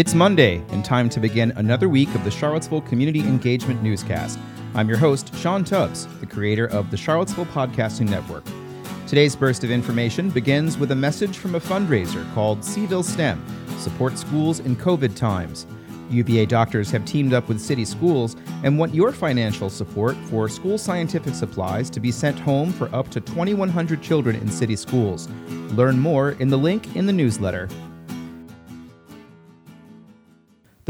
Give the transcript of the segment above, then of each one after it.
It's Monday, and time to begin another week of the Charlottesville Community Engagement Newscast. I'm your host, Sean Tubbs, the creator of the Charlottesville Podcasting Network. Today's burst of information begins with a message from a fundraiser called CVille STEM Support Schools in COVID Times. UVA doctors have teamed up with city schools and want your financial support for school scientific supplies to be sent home for up to 2,100 children in city schools. Learn more in the link in the newsletter.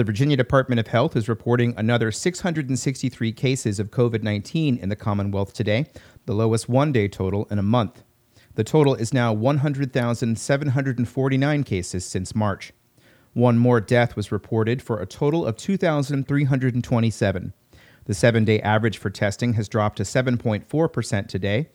The Virginia Department of Health is reporting another 663 cases of COVID 19 in the Commonwealth today, the lowest one day total in a month. The total is now 100,749 cases since March. One more death was reported for a total of 2,327. The seven day average for testing has dropped to 7.4% today.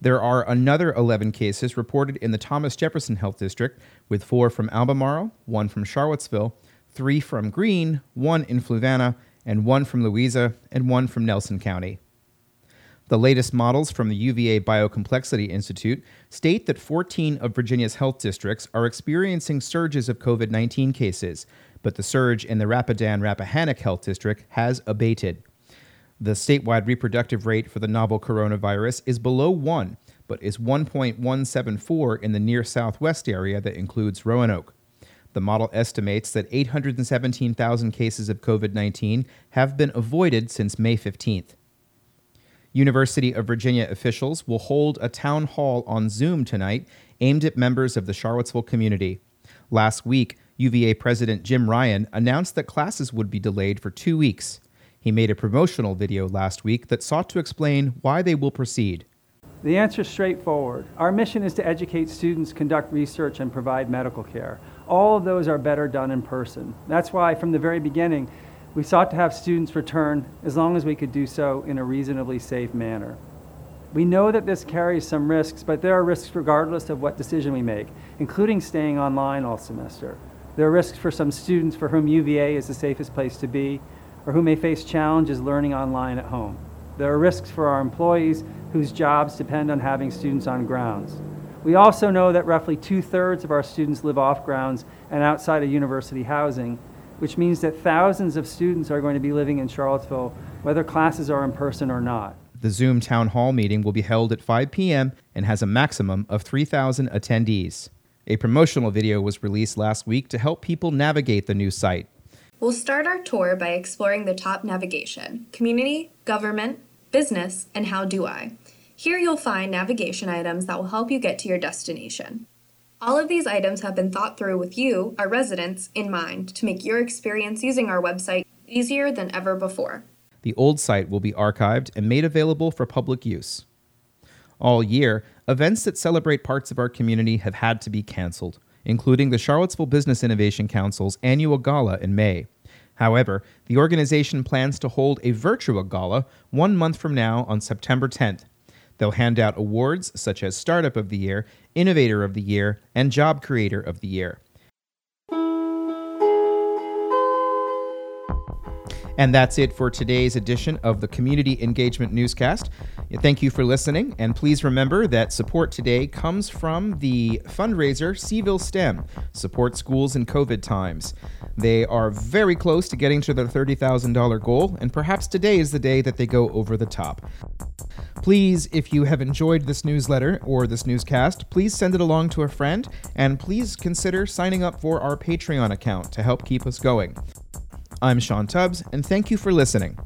There are another 11 cases reported in the Thomas Jefferson Health District, with four from Albemarle, one from Charlottesville, three from Greene, one in Fluvanna, and one from Louisa, and one from Nelson County. The latest models from the UVA Biocomplexity Institute state that 14 of Virginia's health districts are experiencing surges of COVID 19 cases, but the surge in the Rapidan Rappahannock Health District has abated. The statewide reproductive rate for the novel coronavirus is below 1, but is 1.174 in the near southwest area that includes Roanoke. The model estimates that 817,000 cases of COVID 19 have been avoided since May 15th. University of Virginia officials will hold a town hall on Zoom tonight aimed at members of the Charlottesville community. Last week, UVA President Jim Ryan announced that classes would be delayed for two weeks. He made a promotional video last week that sought to explain why they will proceed. The answer is straightforward. Our mission is to educate students, conduct research, and provide medical care. All of those are better done in person. That's why, from the very beginning, we sought to have students return as long as we could do so in a reasonably safe manner. We know that this carries some risks, but there are risks regardless of what decision we make, including staying online all semester. There are risks for some students for whom UVA is the safest place to be, or who may face challenges learning online at home. There are risks for our employees whose jobs depend on having students on grounds. We also know that roughly two thirds of our students live off grounds and outside of university housing, which means that thousands of students are going to be living in Charlottesville, whether classes are in person or not. The Zoom town hall meeting will be held at 5 p.m. and has a maximum of 3,000 attendees. A promotional video was released last week to help people navigate the new site. We'll start our tour by exploring the top navigation community, government, business, and how do I. Here you'll find navigation items that will help you get to your destination. All of these items have been thought through with you, our residents, in mind to make your experience using our website easier than ever before. The old site will be archived and made available for public use. All year, events that celebrate parts of our community have had to be canceled, including the Charlottesville Business Innovation Council's annual gala in May. However, the organization plans to hold a virtual gala one month from now on September 10th They'll hand out awards such as Startup of the Year, Innovator of the Year, and Job Creator of the Year. And that's it for today's edition of the Community Engagement Newscast. Thank you for listening, and please remember that support today comes from the fundraiser CVille STEM, Support Schools in COVID Times. They are very close to getting to their $30,000 goal, and perhaps today is the day that they go over the top. Please, if you have enjoyed this newsletter or this newscast, please send it along to a friend, and please consider signing up for our Patreon account to help keep us going. I'm Sean Tubbs, and thank you for listening.